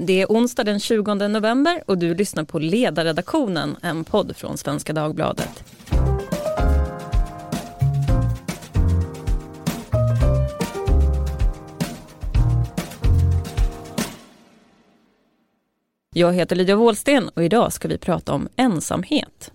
Det är onsdag den 20 november och du lyssnar på Ledarredaktionen, en podd från Svenska Dagbladet. Jag heter Lydia Wåhlsten och idag ska vi prata om ensamhet.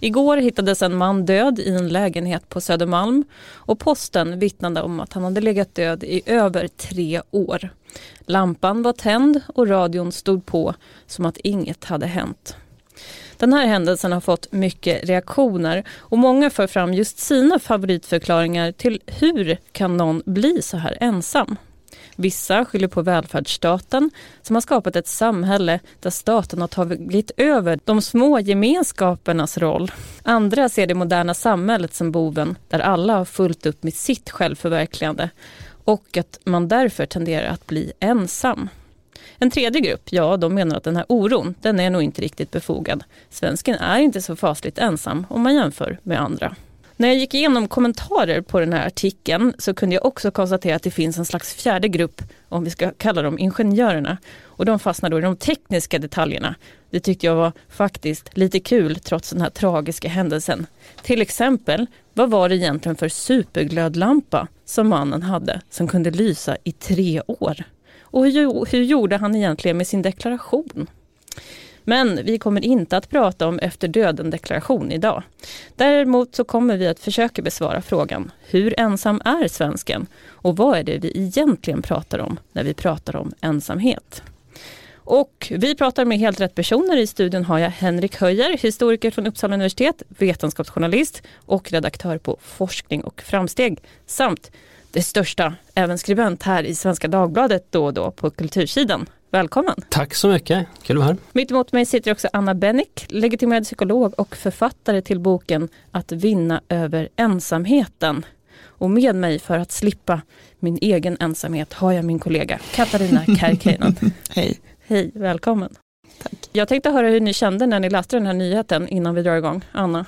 Igår hittades en man död i en lägenhet på Södermalm och posten vittnade om att han hade legat död i över tre år. Lampan var tänd och radion stod på som att inget hade hänt. Den här händelsen har fått mycket reaktioner och många för fram just sina favoritförklaringar till hur kan någon bli så här ensam? Vissa skyller på välfärdsstaten som har skapat ett samhälle där staten har tagit över de små gemenskapernas roll. Andra ser det moderna samhället som boven där alla har fullt upp med sitt självförverkligande och att man därför tenderar att bli ensam. En tredje grupp, ja de menar att den här oron, den är nog inte riktigt befogad. Svensken är inte så fasligt ensam om man jämför med andra. När jag gick igenom kommentarer på den här artikeln så kunde jag också konstatera att det finns en slags fjärde grupp, om vi ska kalla dem ingenjörerna. Och de fastnar då i de tekniska detaljerna. Det tyckte jag var faktiskt lite kul trots den här tragiska händelsen. Till exempel, vad var det egentligen för superglödlampa som mannen hade som kunde lysa i tre år? Och hur, hur gjorde han egentligen med sin deklaration? Men vi kommer inte att prata om efter döden-deklaration idag. Däremot så kommer vi att försöka besvara frågan hur ensam är svensken och vad är det vi egentligen pratar om när vi pratar om ensamhet? Och vi pratar med helt rätt personer. I studion har jag Henrik Höjer, historiker från Uppsala universitet, vetenskapsjournalist och redaktör på Forskning och framsteg samt det största, även skribent här i Svenska Dagbladet då och då på kultursidan. Välkommen! Tack så mycket, kul att vara här. Mitt emot mig sitter också Anna Bennick, legitimerad psykolog och författare till boken Att vinna över ensamheten. Och med mig för att slippa min egen ensamhet har jag min kollega Katarina Kärkeinen. Hej! Hej, välkommen! Tack. Jag tänkte höra hur ni kände när ni läste den här nyheten innan vi drar igång. Anna?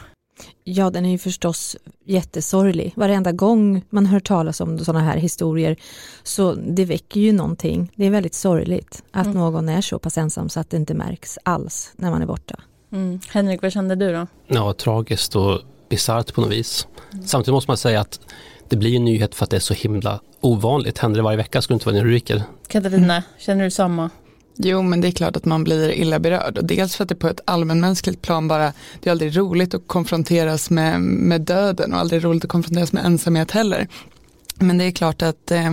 Ja, den är ju förstås jättesorglig. Varenda gång man hör talas om sådana här historier så det väcker ju någonting. Det är väldigt sorgligt att mm. någon är så pass ensam så att det inte märks alls när man är borta. Mm. Henrik, vad kände du då? Ja, tragiskt och bisarrt på något vis. Mm. Samtidigt måste man säga att det blir en nyhet för att det är så himla ovanligt. Händer det varje vecka skulle det inte vara en rubriker. Katarina, känner du samma? Jo men det är klart att man blir illa berörd och dels för att det på ett allmänmänskligt plan bara det är aldrig roligt att konfronteras med, med döden och aldrig roligt att konfronteras med ensamhet heller. Men det är klart att eh,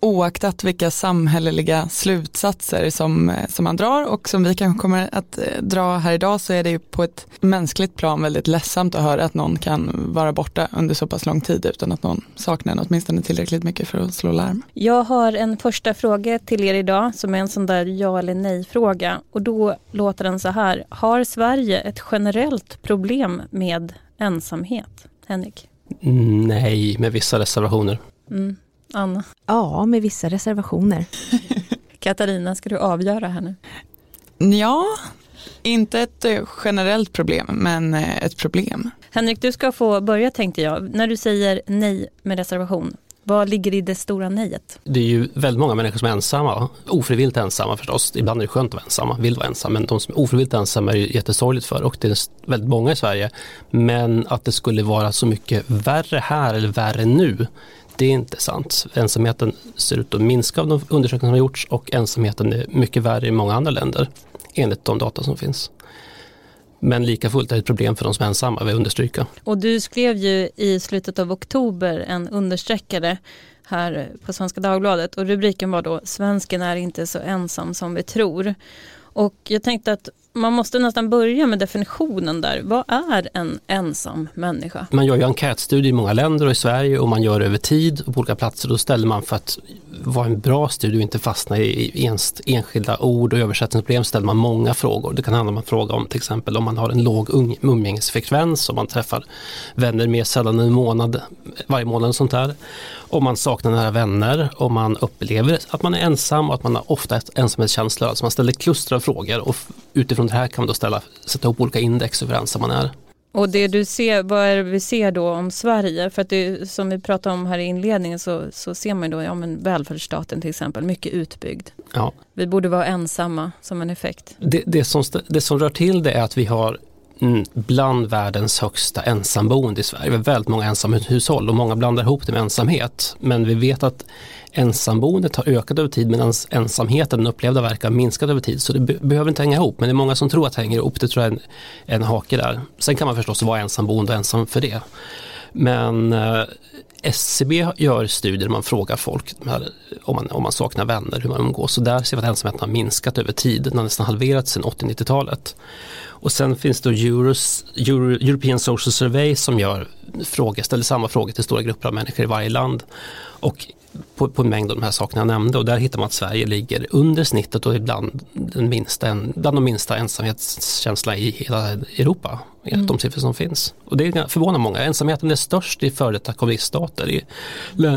oaktat vilka samhälleliga slutsatser som, eh, som man drar och som vi kanske kommer att eh, dra här idag så är det ju på ett mänskligt plan väldigt ledsamt att höra att någon kan vara borta under så pass lång tid utan att någon saknar en åtminstone tillräckligt mycket för att slå larm. Jag har en första fråga till er idag som är en sån där ja eller nej fråga och då låter den så här. Har Sverige ett generellt problem med ensamhet? Henrik? Nej, med vissa reservationer. Mm. Anna? Ja, med vissa reservationer. Katarina, ska du avgöra här nu? Ja, inte ett eh, generellt problem, men eh, ett problem. Henrik, du ska få börja tänkte jag. När du säger nej med reservation, vad ligger i det stora nejet? Det är ju väldigt många människor som är ensamma, ofrivilligt ensamma förstås. Ibland är det skönt att vara ensamma, vill vara ensam, men de som är ofrivilligt ensamma är det jättesorgligt för och det är väldigt många i Sverige. Men att det skulle vara så mycket värre här eller värre nu, det är inte sant. Ensamheten ser ut att minska av de undersökningar som har gjorts och ensamheten är mycket värre i många andra länder enligt de data som finns. Men lika fullt är det ett problem för de som är ensamma, vill understryka. Och du skrev ju i slutet av oktober en understreckare här på Svenska Dagbladet och rubriken var då Svensken är inte så ensam som vi tror. Och jag tänkte att man måste nästan börja med definitionen där. Vad är en ensam människa? Man gör ju enkätstudier i många länder och i Sverige och man gör det över tid och på olika platser. Då ställer man för att vara en bra studie och inte fastna i ens, enskilda ord och översättningsproblem ställer man många frågor. Det kan handla om en fråga om till exempel om man har en låg umgängesfrekvens, om man träffar vänner mer sällan än en månad, varje månad och sånt där. Om man saknar nära vänner, om man upplever att man är ensam och att man har ofta ensamhetskänslor. Alltså man ställer kluster av frågor och utifrån det här kan man då ställa, sätta ihop olika index över hur ensam man är. Och det du ser, vad är det vi ser då om Sverige? För att det, som vi pratade om här i inledningen så, så ser man då, ja men välfärdsstaten till exempel, mycket utbyggd. Ja. Vi borde vara ensamma som en effekt. Det, det, som, det som rör till det är att vi har Mm. bland världens högsta ensamboende i Sverige. Vi har väldigt många ensamhushåll och många blandar ihop det med ensamhet. Men vi vet att ensamboendet har ökat över tid medan ensamheten, den upplevda verkan, minskat över tid. Så det be behöver inte hänga ihop men det är många som tror att det hänger ihop. Det tror jag är en, en hake där. Sen kan man förstås vara ensamboende och ensam för det. Men eh, SCB gör studier där man frågar folk om man, om man saknar vänner, hur man umgås. Och där ser vi att ensamheten har minskat över tid. Den har nästan halverats sedan 80-90-talet. Och sen finns det Euros, Euro, European Social Survey som gör frågor, ställer samma frågor till stora grupper av människor i varje land. Och på, på en mängd av de här sakerna jag nämnde och där hittar man att Sverige ligger under snittet och ibland den minsta, bland de minsta ensamhetskänsla i hela Europa enligt mm. de siffror som finns. Och det förvånar många. Ensamheten är störst i före detta kommuniststater. I,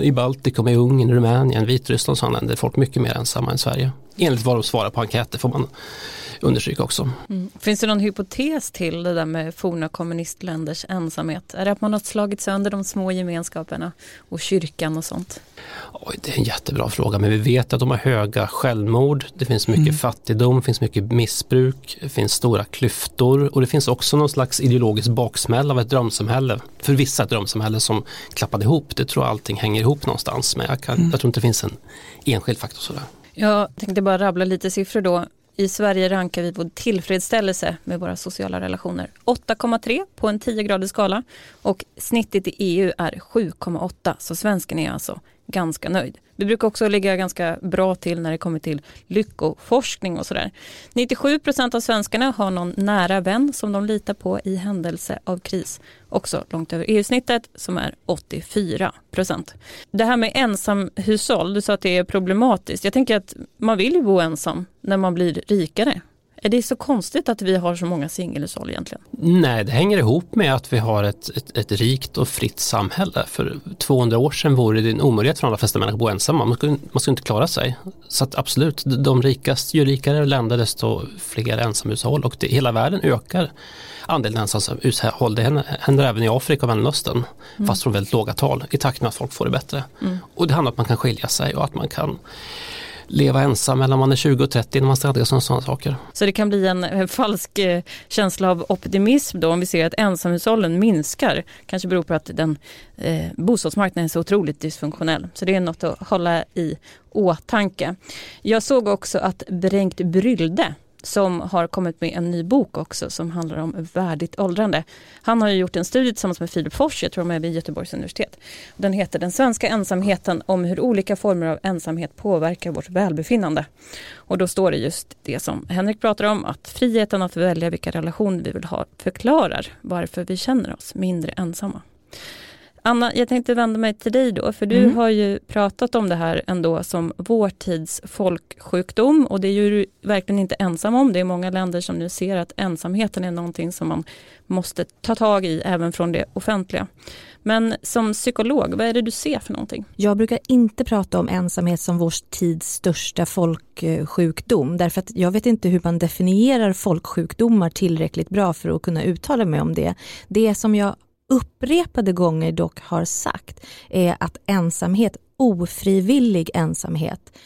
I Baltikum, i Ungern, Rumänien, Vitryssland och sådana länder är folk mycket mer ensamma än Sverige. Enligt vad de svarar på enkäter får man understryka också. Mm. Finns det någon hypotes till det där med forna kommunistländers ensamhet? Är det att man har slagit sönder de små gemenskaperna och kyrkan och sånt? Oj, det är en jättebra fråga men vi vet att de har höga självmord, det finns mycket mm. fattigdom, det finns mycket missbruk, det finns stora klyftor och det finns också någon slags ideologisk baksmälla av ett drömsamhälle. För vissa ett drömsamhälle som klappade ihop, det tror jag allting hänger ihop någonstans men jag, kan, mm. jag tror inte det finns en enskild faktor sådär. Jag tänkte bara rabbla lite siffror då. I Sverige rankar vi vår tillfredsställelse med våra sociala relationer. 8,3 på en 10-gradig skala. Och snittet i EU är 7,8 så svensken är alltså ganska nöjd. Vi brukar också ligga ganska bra till när det kommer till lyckoforskning och sådär. 97 procent av svenskarna har någon nära vän som de litar på i händelse av kris. Också långt över EU-snittet som är 84 procent. Det här med ensamhushåll, du sa att det är problematiskt. Jag tänker att man vill ju bo ensam när man blir rikare. Är det så konstigt att vi har så många singelhushåll egentligen? Nej, det hänger ihop med att vi har ett, ett, ett, rikt och fritt samhälle. För 200 år sedan vore det en omöjlighet för de flesta människor att bo ensamma. Man skulle, man skulle inte klara sig. Så att absolut, de rikaste, ju rikare länder desto fler ensamhushåll och det, hela världen ökar andelen ensamhushåll. Det händer, även i Afrika och Mellanöstern mm. fast från väldigt låga tal i takt med att folk får det bättre. Mm. Och det handlar om att man kan skilja sig och att man kan leva ensam mellan man är 20 och 30 när man stadgas om sådana saker. Så det kan bli en eh, falsk eh, känsla av optimism då om vi ser att ensamhushållen minskar. Kanske beror på att den eh, bostadsmarknaden är så otroligt dysfunktionell. Så det är något att hålla i åtanke. Jag såg också att Bengt Brylde som har kommit med en ny bok också som handlar om värdigt åldrande. Han har gjort en studie tillsammans med Filip Fors, jag tror de är vid Göteborgs universitet. Den heter Den svenska ensamheten om hur olika former av ensamhet påverkar vårt välbefinnande. Och då står det just det som Henrik pratar om, att friheten att välja vilka relationer vi vill ha förklarar varför vi känner oss mindre ensamma. Anna, jag tänkte vända mig till dig då, för du mm. har ju pratat om det här ändå som vår tids folksjukdom och det är ju verkligen inte ensam om. Det är många länder som nu ser att ensamheten är någonting som man måste ta tag i även från det offentliga. Men som psykolog, vad är det du ser för någonting? Jag brukar inte prata om ensamhet som vår tids största folksjukdom därför att jag vet inte hur man definierar folksjukdomar tillräckligt bra för att kunna uttala mig om det. Det som jag upprepade gånger dock har sagt är att ensamhet, ofrivillig ensamhet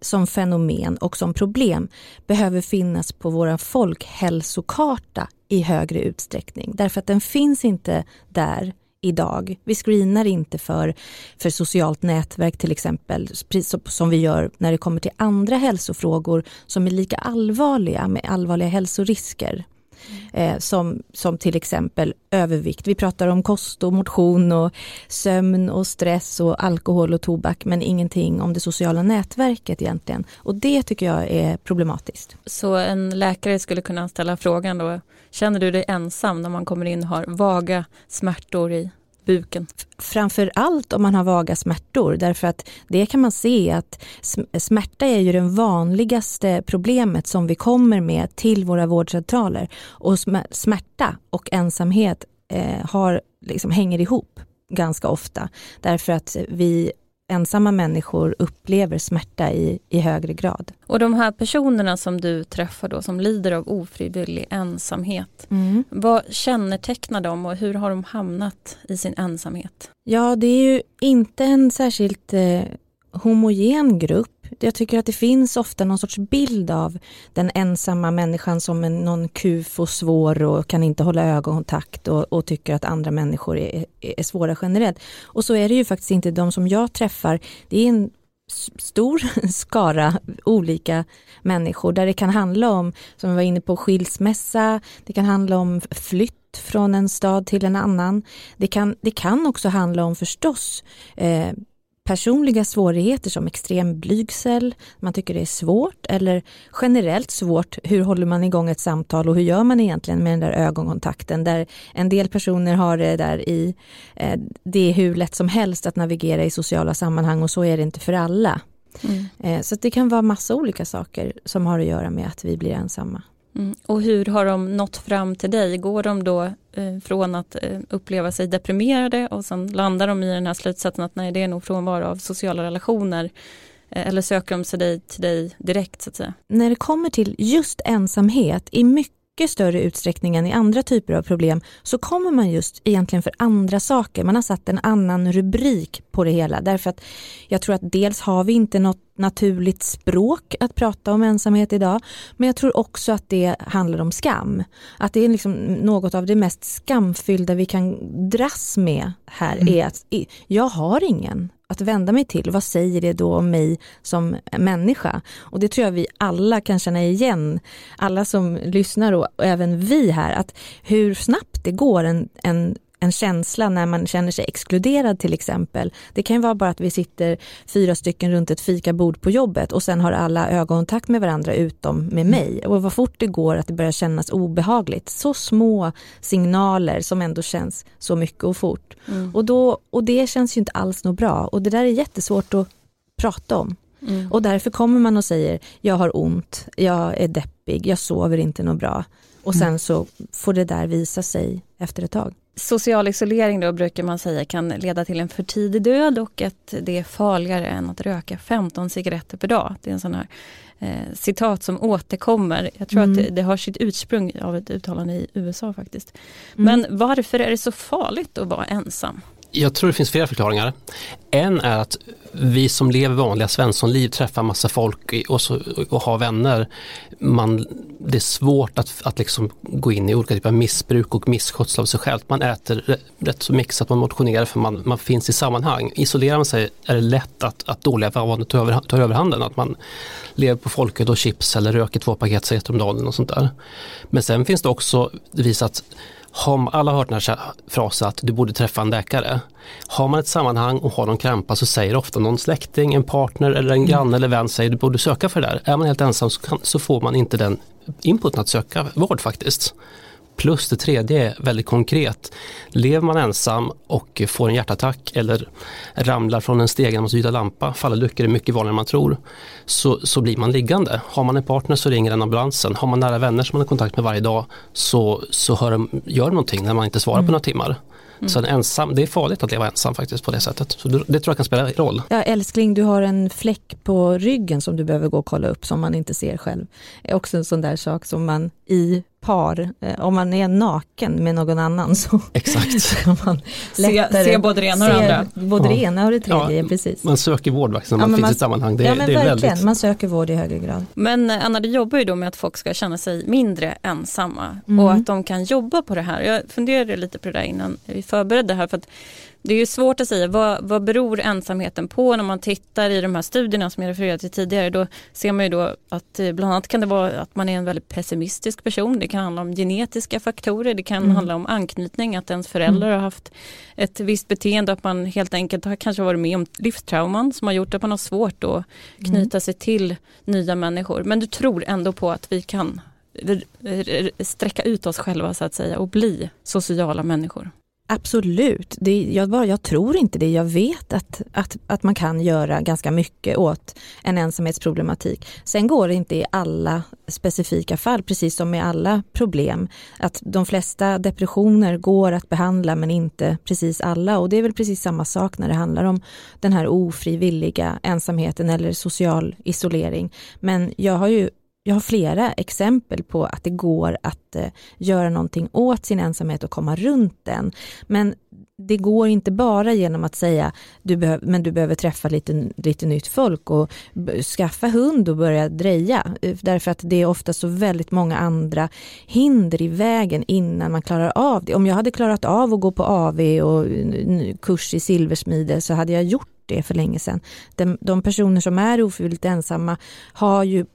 som fenomen och som problem behöver finnas på vår folkhälsokarta i högre utsträckning. Därför att den finns inte där idag. Vi screenar inte för, för socialt nätverk till exempel, som vi gör när det kommer till andra hälsofrågor som är lika allvarliga med allvarliga hälsorisker eh, som, som till exempel övervikt. Vi pratar om kost och motion och sömn och stress och alkohol och tobak men ingenting om det sociala nätverket egentligen. Och det tycker jag är problematiskt. Så en läkare skulle kunna ställa frågan då, känner du dig ensam när man kommer in och har vaga smärtor i buken. Framför allt om man har vaga smärtor därför att det kan man se att smärta är ju det vanligaste problemet som vi kommer med till våra vårdcentraler och smärta och ensamhet eh, har, liksom, hänger ihop ganska ofta därför att vi ensamma människor upplever smärta i, i högre grad. Och de här personerna som du träffar då som lider av ofrivillig ensamhet, Mm. vad kännetecknar dem och hur har de hamnat i sin ensamhet? Ja, det är ju inte en särskilt eh, homogen grupp. Jag tycker att det finns ofta någon sorts bild av den ensamma människan som en, någon kuf och svår och kan inte hålla ögonkontakt och, och tycker att andra människor är, är svåra generellt. Och så är det ju faktiskt inte. De som jag träffar, det är en stor skara olika människor där det kan handla om, som vi var inne på, skilsmässa, det kan handla om flytt från en stad till en annan. Det kan, det kan också handla om förstås eh, personliga svårigheter som extrem blygsel, man tycker det är svårt eller generellt svårt, hur håller man igång ett samtal och hur gör man egentligen med den där ögonkontakten där en del personer har det där i, eh, det är hur lätt som helst att navigera i sociala sammanhang och så är det inte för alla. Eh, så det kan vara massa olika saker som har att göra med att vi blir ensamma. Mm. Och hur har de nått fram till dig? Går de då eh, från att eh, uppleva sig deprimerade och sen landar de i den här slutsatsen att nej det är nog frånvaro av sociala relationer eh, eller söker de sig dig, till dig direkt så att säga? när det kommer till just ensamhet i mycket större utsträckning än i andra typer av problem så kommer man just egentligen för andra saker. Man har satt en annan rubrik på det hela därför att jag tror att dels har vi inte något naturligt språk att prata om ensamhet idag men jag tror också att det handlar om skam. Att det är liksom något av det mest skamfyllda vi kan dras med här är att jag har ingen att vända mig till. Vad säger det då om mig som människa? Och det tror jag vi alla kan känna igen, alla som lyssnar och, och även vi här, att hur snabbt det går en, en en känsla när man känner sig exkluderad till exempel. Det kan ju vara bara att vi sitter fyra stycken runt ett fikabord på jobbet och sen har alla ögonkontakt med varandra utom med mig. Och vad fort det går att det börjar kännas obehagligt. Så små signaler som ändå känns så mycket och fort. Och, då, och det känns ju inte alls något bra och det där är jättesvårt att prata om. Mm. Och därför kommer man och säger jag har ont, jag är deppig, jag sover inte något bra. Och sen så får det där visa sig efter ett tag. Social isolering då brukar man säga kan leda till en för tidig död och att det är farligare än att röka 15 cigaretter per dag. Det är en sån här eh, citat som återkommer. Jag tror Mm. att det, det har sitt ursprung av ett uttalande i USA faktiskt. Mm. Men varför är det så farligt att vara ensam? Jag tror det finns flera förklaringar. En är att vi som lever vanliga svenssonliv träffar massa folk och, så, och har vänner. Man, det är svårt att, att liksom gå in i olika typer av missbruk och misskötsel av sig själv. Man äter rätt- så mycket så att man motionerar för man, man finns i sammanhang. Isolerar man sig är det lätt att, att dåliga vanor tar, över, tar överhanden. Att man lever på folköl och chips eller röker två paket cigaretter om dagen och sånt där. Men sen finns det också visat har, alla har hört den här frasen att du borde träffa en läkare. Har man ett sammanhang och har någon krampa så säger ofta någon släkting, en partner eller en granne eller vän säger du borde söka för det där. Är man helt ensam så, kan, så får man inte den inputen att söka vård faktiskt. Plus det tredje är väldigt konkret. Lever man ensam och får en hjärtattack eller ramlar från en stege när man måste byta lampa, fallolyckor är mycket vanligare än man tror, så, så blir man liggande. Har man en partner så ringer den ambulansen. Har man nära vänner som man har kontakt med varje dag så, så hör de, gör de någonting när man inte svarar på några timmar. Så en ensam, det är farligt att leva ensam faktiskt på det sättet. Så det, det tror jag kan spela roll. Ja, älskling, du har en fläck på ryggen som du behöver gå och kolla upp som man inte ser själv. är också en sån där sak som man i par, eh, om man är naken med någon annan så Exakt. kan man Se, lättare se både det ena och det se andra. både det Ja. ena och det tredje, Ja, precis. Man söker vård Ja, man men finns man- i ett sammanhang. Det, ja men det är verkligen, väldigt... man söker vård i högre grad. Men eh, Anna, du jobbar ju då med att folk ska känna sig mindre ensamma Mm. och att de kan jobba på det här. Jag funderade lite på det där innan vi förberedde här. För att det är ju svårt att säga vad, vad beror ensamheten på när man tittar i de här studierna som jag refererade till tidigare. Då ser man ju då att eh, bland annat kan det vara att man är en väldigt pessimistisk person. Det kan handla om genetiska faktorer. Det kan Mm. handla om anknytning, att ens föräldrar har haft ett visst beteende, att man helt enkelt har kanske varit med om livstrauman som har gjort att man har svårt att knyta sig till nya människor. Men du tror ändå på att vi kan sträcka ut oss själva så att säga och bli sociala människor. Absolut, det, jag, bara, jag tror inte det. Jag vet att, att, att man kan göra ganska mycket åt en ensamhetsproblematik. Sen går det inte i alla specifika fall, precis som med alla problem. Att de flesta depressioner går att behandla men inte precis alla och det är väl precis samma sak när det handlar om den här ofrivilliga ensamheten eller social isolering. Men jag har ju jag har flera exempel på att det går att eh, göra någonting åt sin ensamhet och komma runt den. Men det går inte bara genom att säga du behöv, men du behöver träffa lite, lite nytt folk och skaffa hund och börja dreja. Eh, därför att det är ofta så väldigt många andra hinder i vägen innan man klarar av det. Om jag hade klarat av att gå på AV och kurs i silversmide så hade jag gjort det för länge sedan. De, de personer som är ofrivilligt ensamma har ju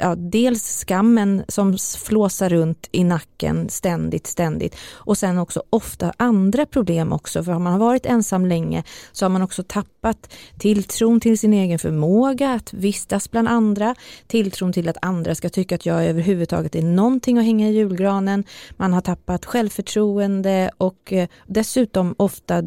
ja, dels skammen som flåsar runt i nacken ständigt, ständigt. Och sen också ofta andra problem också. För har man varit ensam länge så har man också tappat tilltron till sin egen förmåga att vistas bland andra, tilltron till att andra ska tycka att jag överhuvudtaget är någonting att hänga i julgranen, man har tappat självförtroende och eh, dessutom ofta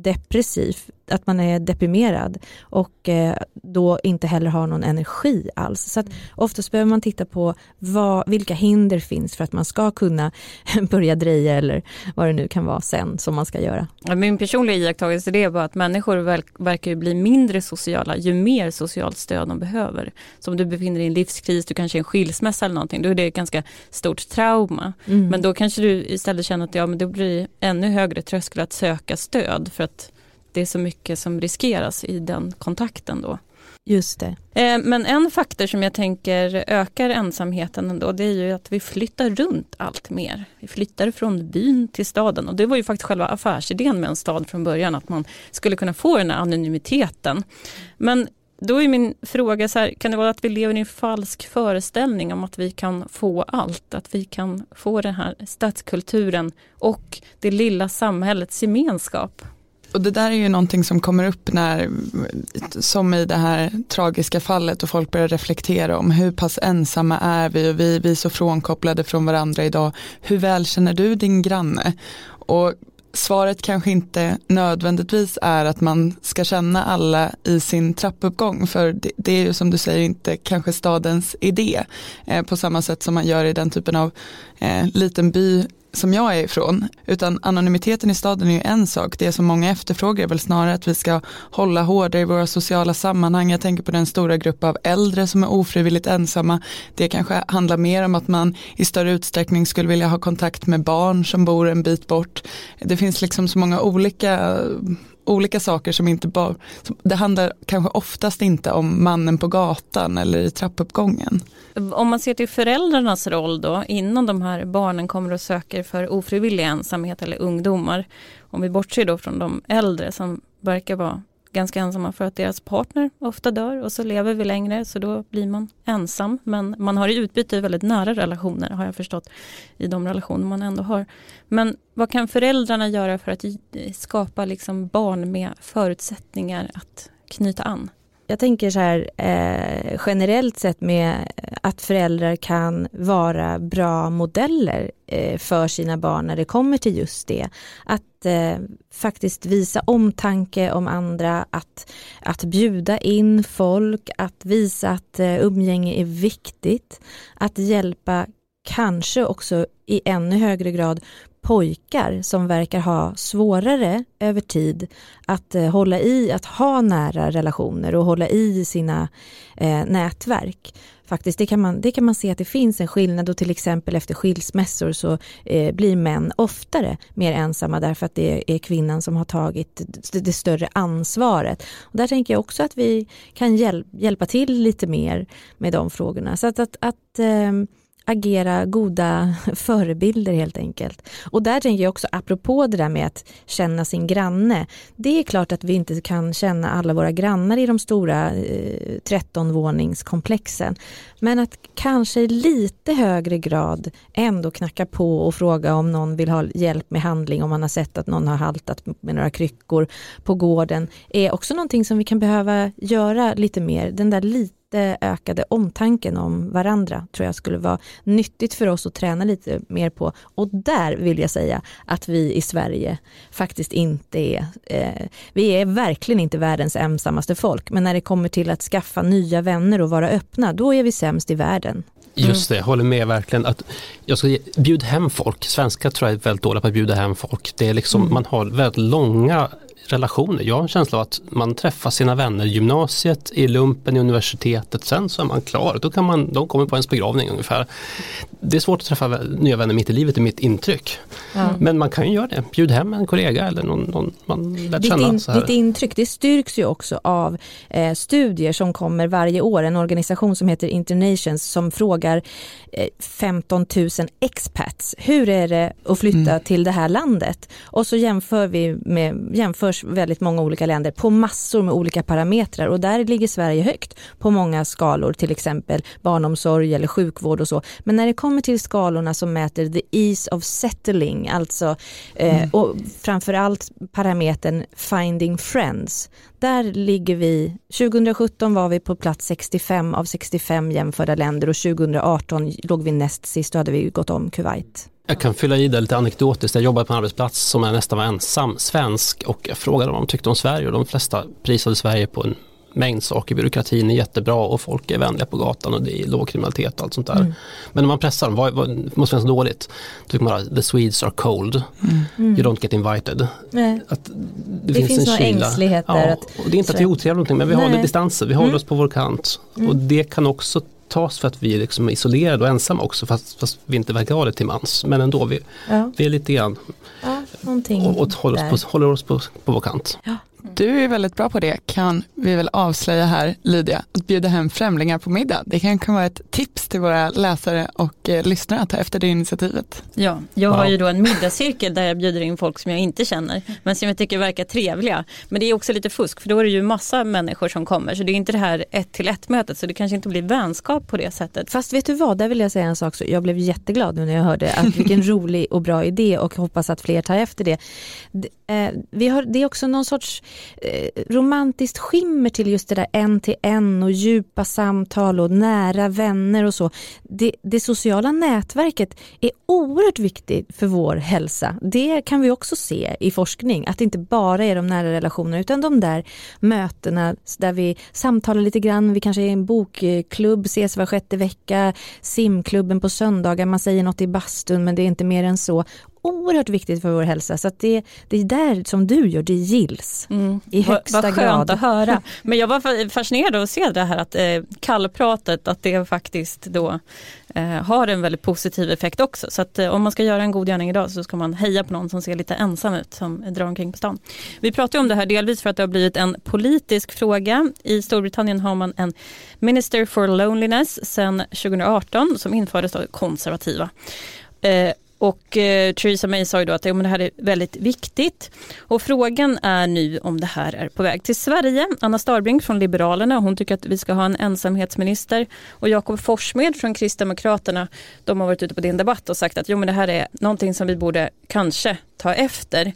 depressiv, att man är deprimerad och eh, då inte heller har någon energi alls. Så att oftast behöver man titta på vad, vilka hinder finns för att man ska kunna börja dreja eller vad det nu kan vara sen som man ska göra. Min personliga iakttagelse är bara att människor verkar bli mindre sociala ju mer socialt stöd de behöver. Så om du befinner dig i en livskris, du kanske är en skilsmässa eller någonting, då är det ett ganska stort trauma. Mm. Men då kanske du istället känner att ja, men det blir ännu högre tröskel att söka stöd för att det är så mycket som riskeras i den kontakten då. Just det. Eh, men en faktor som jag tänker ökar ensamheten ändå, det är ju att vi flyttar runt allt mer. Vi flyttar från byn till staden och det var ju faktiskt själva affärsidén med en stad från början, att man skulle kunna få den här anonymiteten. Men då är min fråga så här, kan det vara att vi lever i en falsk föreställning om att vi kan få allt? Att vi kan få den här stadskulturen och det lilla samhällets gemenskap? Och det där är ju någonting som kommer upp när, som i det här tragiska fallet och folk börjar reflektera om hur pass ensamma är vi och vi, vi är så frånkopplade från varandra idag. Hur väl känner du din granne? Och svaret kanske inte nödvändigtvis är att man ska känna alla i sin trappuppgång för det, det är ju som du säger inte kanske stadens idé eh, på samma sätt som man gör i den typen av eh, liten by som jag är ifrån, utan anonymiteten i staden är ju en sak. Det som många efterfrågar är väl snarare att vi ska hålla hårdare i våra sociala sammanhang. Jag tänker på den stora grupp av äldre som är ofrivilligt ensamma. Det kanske handlar mer om att man i större utsträckning skulle vilja ha kontakt med barn som bor en bit bort. Det finns liksom så många olika olika saker som inte bara, det handlar kanske oftast inte om mannen på gatan eller i trappuppgången. Om man ser till föräldrarnas roll då innan de här barnen kommer och söker för ofrivillig ensamhet eller ungdomar. Om vi bortser då från de äldre som verkar vara ganska ensamma för att deras partner ofta dör och så lever vi längre så då blir man ensam. Men man har i utbyte väldigt nära relationer har jag förstått i de relationer man ändå har. Men vad kan föräldrarna göra för att skapa liksom barn med förutsättningar att knyta an? Jag tänker så här eh, generellt sett med att föräldrar kan vara bra modeller eh, för sina barn när det kommer till just det. Att eh, faktiskt visa omtanke om andra, att, att bjuda in folk, att visa att eh, umgänge är viktigt, att hjälpa kanske också i ännu högre grad pojkar som verkar ha svårare över tid att eh, hålla i, att ha nära relationer och hålla i sina eh, nätverk. Faktiskt, det kan, man, det kan man se att det finns en skillnad och till exempel efter skilsmässor så eh, blir män oftare mer ensamma därför att det är kvinnan som har tagit det, det större ansvaret. Och där tänker jag också att vi kan hjäl hjälpa till lite mer med de frågorna. Så att, att, att eh, agera goda förebilder helt enkelt. Och där tänker jag också apropå det där med att känna sin granne. Det är klart att vi inte kan känna alla våra grannar i de stora eh, 13-våningskomplexen. Men att kanske i lite högre grad ändå knacka på och fråga om någon vill ha hjälp med handling om man har sett att någon har haltat med några kryckor på gården är också någonting som vi kan behöva göra lite mer. Den där lite lite ökade omtanken om varandra tror jag skulle vara nyttigt för oss att träna lite mer på. Och där vill jag säga att vi i Sverige faktiskt inte är, eh, vi är verkligen inte världens ensammaste folk, men när det kommer till att skaffa nya vänner och vara öppna, då är vi sämst i världen. Just det, jag håller med verkligen. Att jag ska bjuda hem folk. Svenskar tror jag är väldigt dåliga på att bjuda hem folk. Det är liksom, mm. Man har väldigt långa relationer. Jag har en känsla av att man träffar sina vänner i gymnasiet, i lumpen, i universitetet, sen så är man klar. Då kan man, de kommer på ens begravning ungefär. Det är svårt att träffa nya vänner mitt i livet, är mitt intryck. Mm. Men man kan ju göra det, bjud hem en kollega eller någon, någon man lärt känna. Ditt, in, ditt intryck det styrks ju också av eh, studier som kommer varje år, en organisation som heter Internations som frågar eh, 15 000 expats, hur är det att flytta mm. till det här landet? Och så jämför vi med, jämförs väldigt många olika länder på massor med olika parametrar och där ligger Sverige högt på många skalor, till exempel barnomsorg eller sjukvård och så. Men när det kommer till skalorna som mäter the ease of settling, alltså eh, mm. och framförallt parametern finding friends, där ligger vi, 2017 var vi på plats 65 av 65 jämförda länder och 2018 låg vi näst sist, då hade vi gått om Kuwait. Jag kan fylla i det lite anekdotiskt. Jag jobbade på en arbetsplats som jag nästan var ensam svensk och jag frågade vad de tyckte om Sverige och de flesta prisade Sverige på en mängd saker. Byråkratin är jättebra och folk är vänliga på gatan och det är låg kriminalitet och allt sånt där. Mm. Men när man pressar dem, vad, vad måste vara så dåligt? Då tycker man att the Swedes are cold, mm. you don't get invited. Att det, det finns, finns några ängsligheter. Ja, och det är inte att vi är otrevliga men vi Nej. håller distanser, vi håller mm. oss på vår kant. Och mm. det kan också tas för att vi är liksom isolerade och ensamma också fast, fast vi inte verkar ha det till mans. Men ändå, vi, ja. vi är lite grann ja, och, och håller oss, på, håller oss på, på vår kant. Ja. Du är väldigt bra på det kan vi väl avslöja här Lydia, att bjuda hem främlingar på middag. Det kan, kan vara ett tips till våra läsare och eh, lyssnare att ta efter det initiativet. Ja, jag har ju då en middagscirkel där jag bjuder in folk som jag inte känner men som jag tycker verkar trevliga. Men det är också lite fusk för då är det ju massa människor som kommer så det är inte det här ett till ett mötet så det kanske inte blir vänskap på det sättet. Fast vet du vad, där vill jag säga en sak så jag blev jätteglad nu när jag hörde att vilken rolig och bra idé och hoppas att fler tar efter det. Eh, vi har, det är också någon sorts eh, romantiskt skimmer till just det där en till en och djupa samtal och nära vänner och så. Det, det, sociala nätverket är oerhört viktigt för vår hälsa. Det kan vi också se i forskning, att det inte bara är de nära relationerna utan de där mötena där vi samtalar lite grann, vi kanske är i en bokklubb, ses var sjätte vecka, simklubben på söndagar, man säger något i bastun men det är inte mer än så oerhört viktigt för vår hälsa. Så det, det är där som du gör, det gills mm. i högsta vad, vad grad. Vad att höra. Men jag var fascinerad av att se det här att eh, kallpratet, att det faktiskt då eh, har en väldigt positiv effekt också. Så att eh, om man ska göra en god gärning idag så ska man heja på någon som ser lite ensam ut, som drar omkring på stan. Vi pratar om det här delvis för att det har blivit en politisk fråga. I Storbritannien har man en Minister for Loneliness sedan 2018 som infördes av konservativa. Eh, och eh, Theresa May sa ju då att ja, men det här är väldigt viktigt. Och frågan är nu om det här är på väg till Sverige. Anna Starbrink från Liberalerna, hon tycker att vi ska ha en ensamhetsminister. Och Jakob Forssmed från Kristdemokraterna, de har varit ute på din debatt och sagt att jo, men det här är någonting som vi borde kanske ta efter.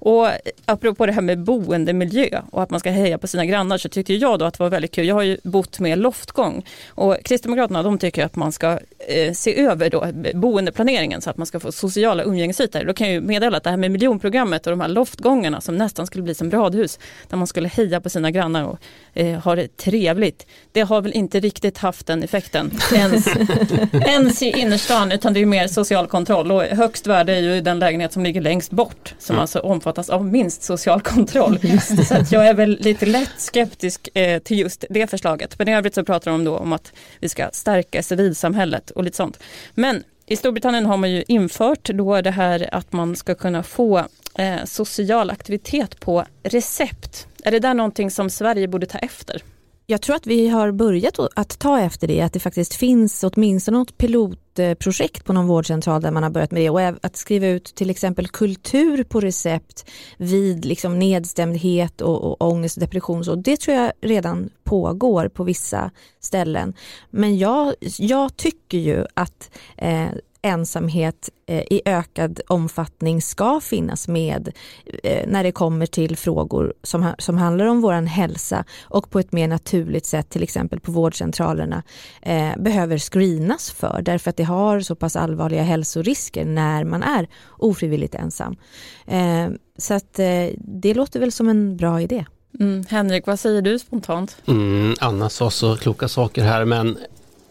Och eh, apropå det här med boendemiljö och att man ska heja på sina grannar så tyckte jag då att det var väldigt kul. Jag har ju bott med loftgång och Kristdemokraterna de tycker att man ska eh, se över då boendeplaneringen så att man ska få sociala umgängesytor. Då kan jag ju meddela att det här med miljonprogrammet och de här loftgångarna som nästan skulle bli som radhus där man skulle heja på sina grannar och eh, ha det trevligt. Det har väl inte riktigt haft den effekten ens, ens i innerstan utan det är mer social kontroll och högst värde är ju den lägenhet som ligger längst bort som mm. alltså omfattas av minst social kontroll. så att jag är väl lite lätt skeptisk eh, till just det förslaget. Men i övrigt så pratar de då om att vi ska stärka civilsamhället och lite sånt. Men i Storbritannien har man ju infört då det här att man ska kunna få eh, social aktivitet på recept. Är det där någonting som Sverige borde ta efter? Jag tror att vi har börjat att ta efter det, att det faktiskt finns åtminstone något pilotprojekt på någon vårdcentral där man har börjat med det och att skriva ut till exempel kultur på recept vid liksom nedstämdhet och, och ångest och depression. Så det tror jag redan pågår på vissa ställen. Men jag, jag tycker ju att eh, ensamhet eh, i ökad omfattning ska finnas med eh, när det kommer till frågor som, som handlar om vår hälsa och på ett mer naturligt sätt, till exempel på vårdcentralerna, eh, behöver screenas för därför att det har så pass allvarliga hälsorisker när man är ofrivilligt ensam. Eh, så att eh, det låter väl som en bra idé. Mm. Henrik, vad säger du spontant? Mm, Anna sa så kloka saker här men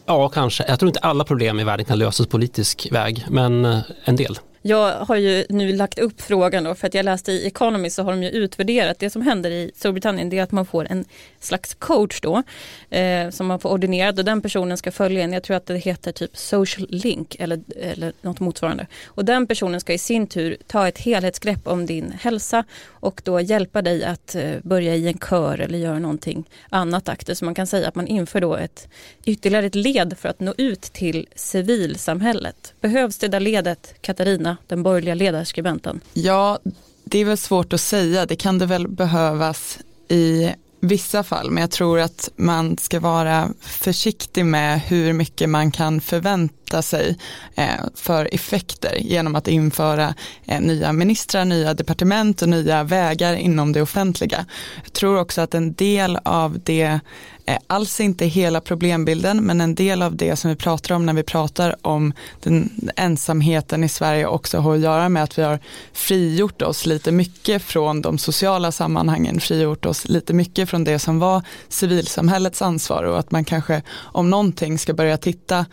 Ja, kanske. Jag tror inte alla problem i världen kan lösas politisk väg, men eh, en del. Jag har ju nu lagt upp frågan då, för att jag läste i Economy så har de ju utvärderat det som händer i Storbritannien. Det är att man får en slags coach då eh, som man får ordinerad och den personen ska följa en. Jag tror att det heter typ social link eller, eller något motsvarande. Och den personen ska i sin tur ta ett helhetsgrepp om din hälsa och då hjälpa dig att eh, börja i en kör eller göra någonting annat aktivt. Så man kan säga att man inför då ett ytterligare ett led för att nå ut till civilsamhället. Behövs det där ledet, Katarina? Anna, den borgerliga ledarskribenten? Ja, det är väl svårt att säga. Det kan det väl behövas i vissa fall, men jag tror att man ska vara försiktig med hur mycket man kan förvänta sig eh, för effekter genom att införa eh, nya ministrar, nya departement och nya vägar inom det offentliga. Jag tror också att en del av det alls inte hela problembilden men en del av det som vi pratar om när vi pratar om den ensamheten i Sverige också har att göra med att vi har frigjort oss lite mycket från de sociala sammanhangen, frigjort oss lite mycket från det som var civilsamhällets ansvar och att man kanske om någonting ska börja titta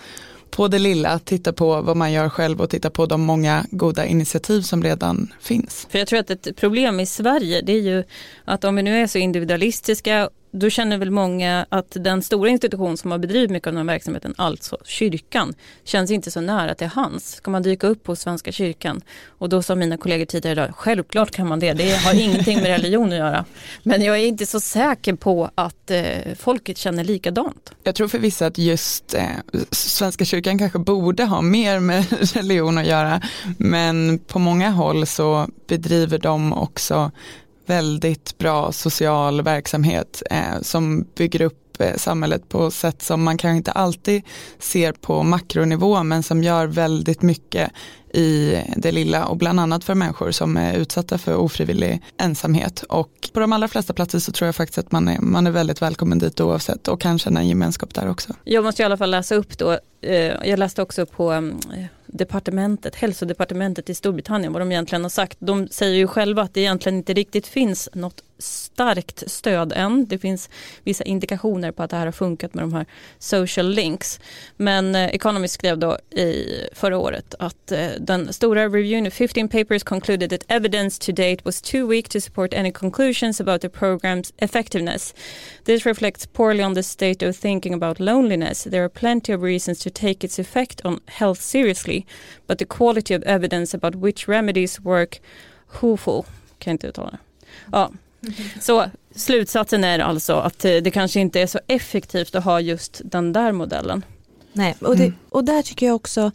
på det lilla, titta på vad man gör själv och titta på de många goda initiativ som redan finns. För jag tror att ett problem i Sverige det är ju att om vi nu är så individualistiska då känner väl många att den stora institution som har bedrivit mycket av den här verksamheten, alltså kyrkan, känns inte så nära till hans. Ska man dyka upp på Svenska kyrkan? Och då sa mina kollegor tidigare idag, självklart kan man det, det har ingenting med religion att göra. Men jag är inte så säker på att eh, folket känner likadant. Jag tror för vissa att just eh, Svenska kyrkan kanske borde ha mer med religion att göra, men på många håll så bedriver de också väldigt bra social verksamhet eh, som bygger upp eh, samhället på sätt som man kanske inte alltid ser på makronivå men som gör väldigt mycket i det lilla och bland annat för människor som är utsatta för ofrivillig ensamhet. Och på de allra flesta platser så tror jag faktiskt att man är, man är väldigt välkommen dit oavsett och kan känna en gemenskap där också. Jag måste i alla fall läsa upp då, eh, jag läste också på mm, departementet, hälsodepartementet i Storbritannien vad de egentligen har sagt. De säger ju själva att det egentligen inte riktigt finns något starkt stöd än. Det finns vissa indikationer på att det här har funkat med de här social links. Men eh, Economist skrev då i förra året att eh, den stora reviewen of 15 papers concluded that evidence to date was too weak to support any conclusions about the program's effectiveness. This reflects poorly on the state of thinking about loneliness. There are plenty of reasons to take its effect on health seriously, but the quality of evidence about which remedies work hopeful, kan jag inte uttala det. Ja, så slutsatsen är alltså att det kanske inte är så effektivt att ha just den där modellen. Nej, och, det, mm och där tycker jag också,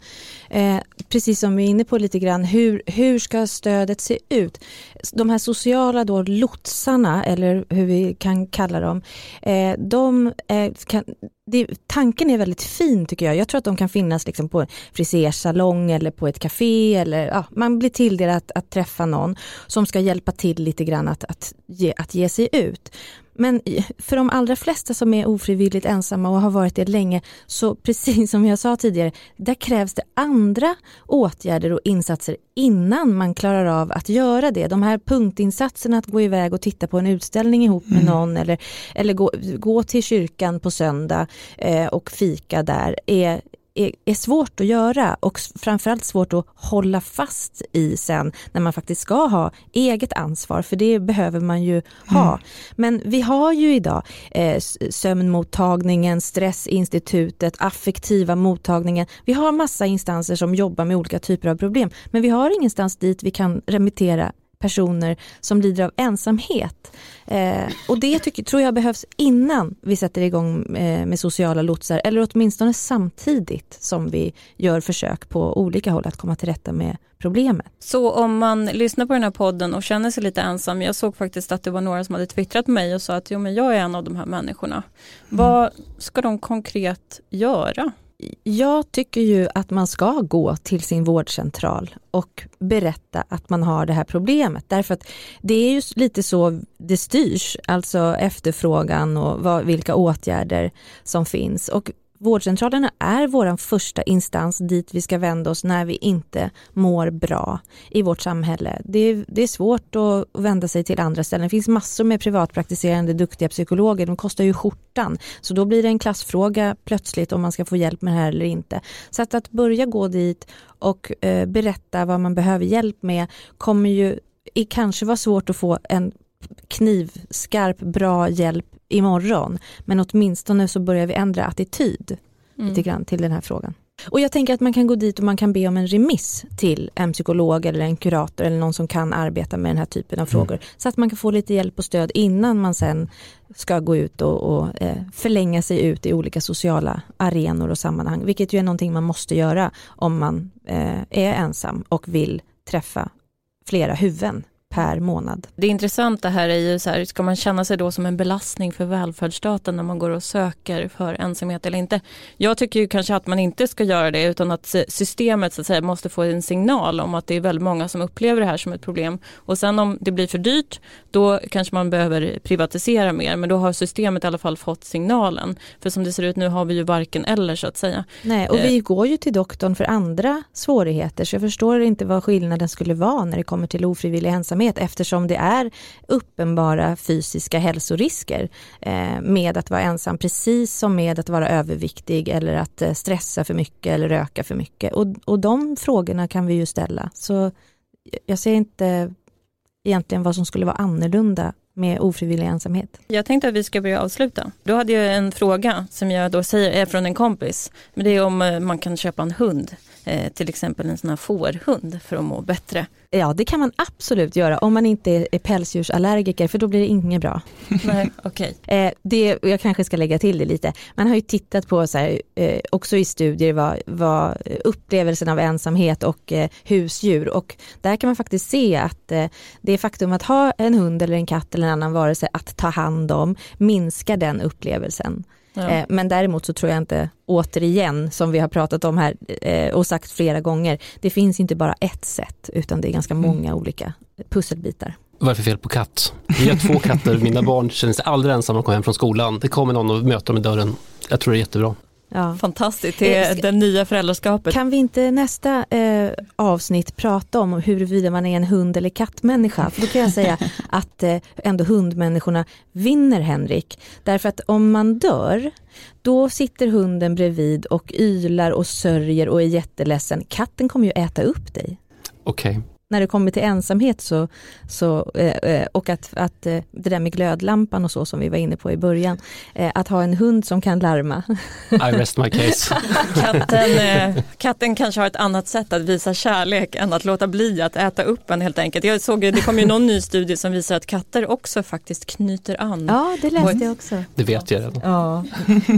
eh, precis som vi är inne på lite grann, hur, hur ska stödet se ut? De här sociala då lotsarna, eller hur vi kan kalla dem, eh, de eh, kan, det, tanken är väldigt fin tycker jag. Jag tror att de kan finnas liksom på en frisersalong eller på ett café eller ja, man blir tilldelad att, att träffa någon som ska hjälpa till lite grann att, att, ge, att ge sig ut. Men för de allra flesta som är ofrivilligt ensamma och har varit det länge, så precis som jag sa tidigare, där krävs det andra åtgärder och insatser innan man klarar av att göra det. De här punktinsatserna att gå iväg och titta på en utställning ihop med mm. någon eller, eller gå, gå till kyrkan på söndag eh, och fika där är är, är, svårt att göra och framförallt svårt att hålla fast i sen när man faktiskt ska ha eget ansvar, för det behöver man ju ha. Mm. Men vi har ju idag eh, sömnmottagningen, stressinstitutet, affektiva mottagningen. Vi har massa instanser som jobbar med olika typer av problem, men vi har ingenstans dit vi kan remittera personer som lider av ensamhet. Eh, och det tycker, tror jag behövs innan vi sätter igång eh, med sociala lotsar eller åtminstone samtidigt som vi gör försök på olika håll att komma till rätta med problemet. Så om man lyssnar på den här podden och känner sig lite ensam, jag såg faktiskt att det var några som hade twittrat mig och sa att jo, men jag är en av de här människorna. Mm. Vad ska de konkret göra? Jag tycker ju att man ska gå till sin vårdcentral och berätta att man har det här problemet. Därför att det är ju lite så det styrs, alltså efterfrågan och vad, vilka åtgärder som finns. Och Vårdcentralerna är vår första instans dit vi ska vända oss när vi inte mår bra i vårt samhälle. Det är, det är svårt att vända sig till andra ställen. Det finns massor med privatpraktiserande duktiga psykologer, de kostar ju skjortan. Så då blir det en klassfråga plötsligt om man ska få hjälp med det här eller inte. Så att, att börja gå dit och eh, berätta vad man behöver hjälp med kommer ju kanske vara svårt att få en knivskarp, bra hjälp imorgon. Men åtminstone så börjar vi ändra attityd mm. lite grann till den här frågan. Och jag tänker att man kan gå dit och man kan be om en remiss till en psykolog eller en kurator eller någon som kan arbeta med den här typen av mm. frågor. Så att man kan få lite hjälp och stöd innan man sen ska gå ut och, och eh, förlänga sig ut i olika sociala arenor och sammanhang. Vilket ju är någonting man måste göra om man eh, är ensam och vill träffa flera huvuden per månad. Det intressanta här är ju så här, ska man känna sig då som en belastning för välfärdsstaten när man går och söker för ensamhet eller inte? Jag tycker ju kanske att man inte ska göra det utan att systemet så att säga måste få en signal om att det är väldigt många som upplever det här som ett problem. Och sen om det blir för dyrt, då kanske man behöver privatisera mer, men då har systemet i alla fall fått signalen. För som det ser ut nu har vi ju varken eller så att säga. Nej, och vi eh. går ju till doktorn för andra svårigheter, så jag förstår inte vad skillnaden skulle vara när det kommer till ofrivillig ensamhet verksamhet eftersom det är uppenbara fysiska hälsorisker eh, med att vara ensam precis som med att vara överviktig eller att eh, stressa för mycket eller röka för mycket. Och, och de frågorna kan vi ju ställa. Så jag ser inte egentligen vad som skulle vara annorlunda med ofrivillig ensamhet. Jag tänkte att vi ska börja avsluta. Då hade jag en fråga som jag då säger är från en kompis. Men det är om eh, man kan köpa en hund, till exempel en sån här fårhund för att må bättre. Ja, det kan man absolut göra om man inte är pälsdjursallergiker för då blir det inget bra. Nej, okay. eh, det, jag kanske ska lägga till det lite. Man har ju tittat på, så här, eh, också i studier, vad, vad upplevelsen av ensamhet och eh, husdjur och där kan man faktiskt se att eh, det faktum att ha en hund eller en katt eller en annan varelse att ta hand om minskar den upplevelsen. Ja. Eh, men däremot så tror jag inte, återigen, som vi har pratat om här eh, och sagt flera gånger, det finns inte bara ett sätt utan det är ganska mm. många olika pusselbitar. Vad är det för fel på katt? Vi har två katter, mina barn känner sig aldrig ensamma när de kommer hem från skolan. Det kommer någon och möter dem i dörren. Jag tror det är jättebra. Ja. Fantastiskt, det är det nya föräldraskapet. Kan vi inte nästa eh, avsnitt prata om huruvida man är en hund eller kattmänniska? För då kan jag säga att eh, ändå hundmänniskorna vinner Henrik. Därför att om man dör, då sitter hunden bredvid och ylar och sörjer och är jätteledsen. Katten kommer ju äta upp dig. Okej. Okay när det kommer till ensamhet så, så, eh, eh, och att, att eh, det där med glödlampan och så som vi var inne på i början, att ha en hund som kan larma. I rest my case. katten, katten kanske har ett annat sätt att visa kärlek än att låta bli att äta upp en helt enkelt. Jag såg, det kom ju någon ny studie som visar att katter också faktiskt knyter an. Ja, det läste jag också. Det vet jag redan. Ja,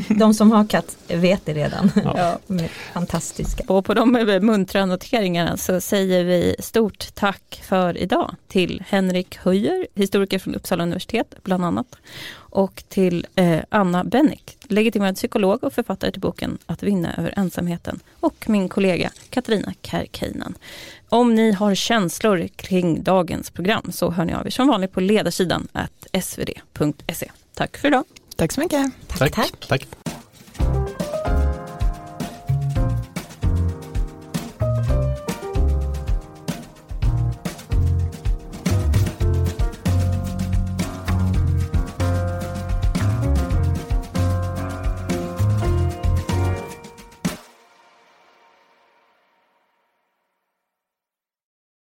de som har katt vet det redan. Ja. fantastiska. Och på de muntra noteringarna så säger vi stort tack för idag till Henrik Höjer, historiker från Uppsala universitet bland annat, och till eh, Anna Bennick, legitimerad psykolog och författare till boken Att vinna över ensamheten och min kollega Katarina Kärkeinen. Om ni har känslor kring dagens program så hör ni av er som vanligt på ledarsidan svd.se. Tack för idag. Tack så mycket. tack. tack. tack.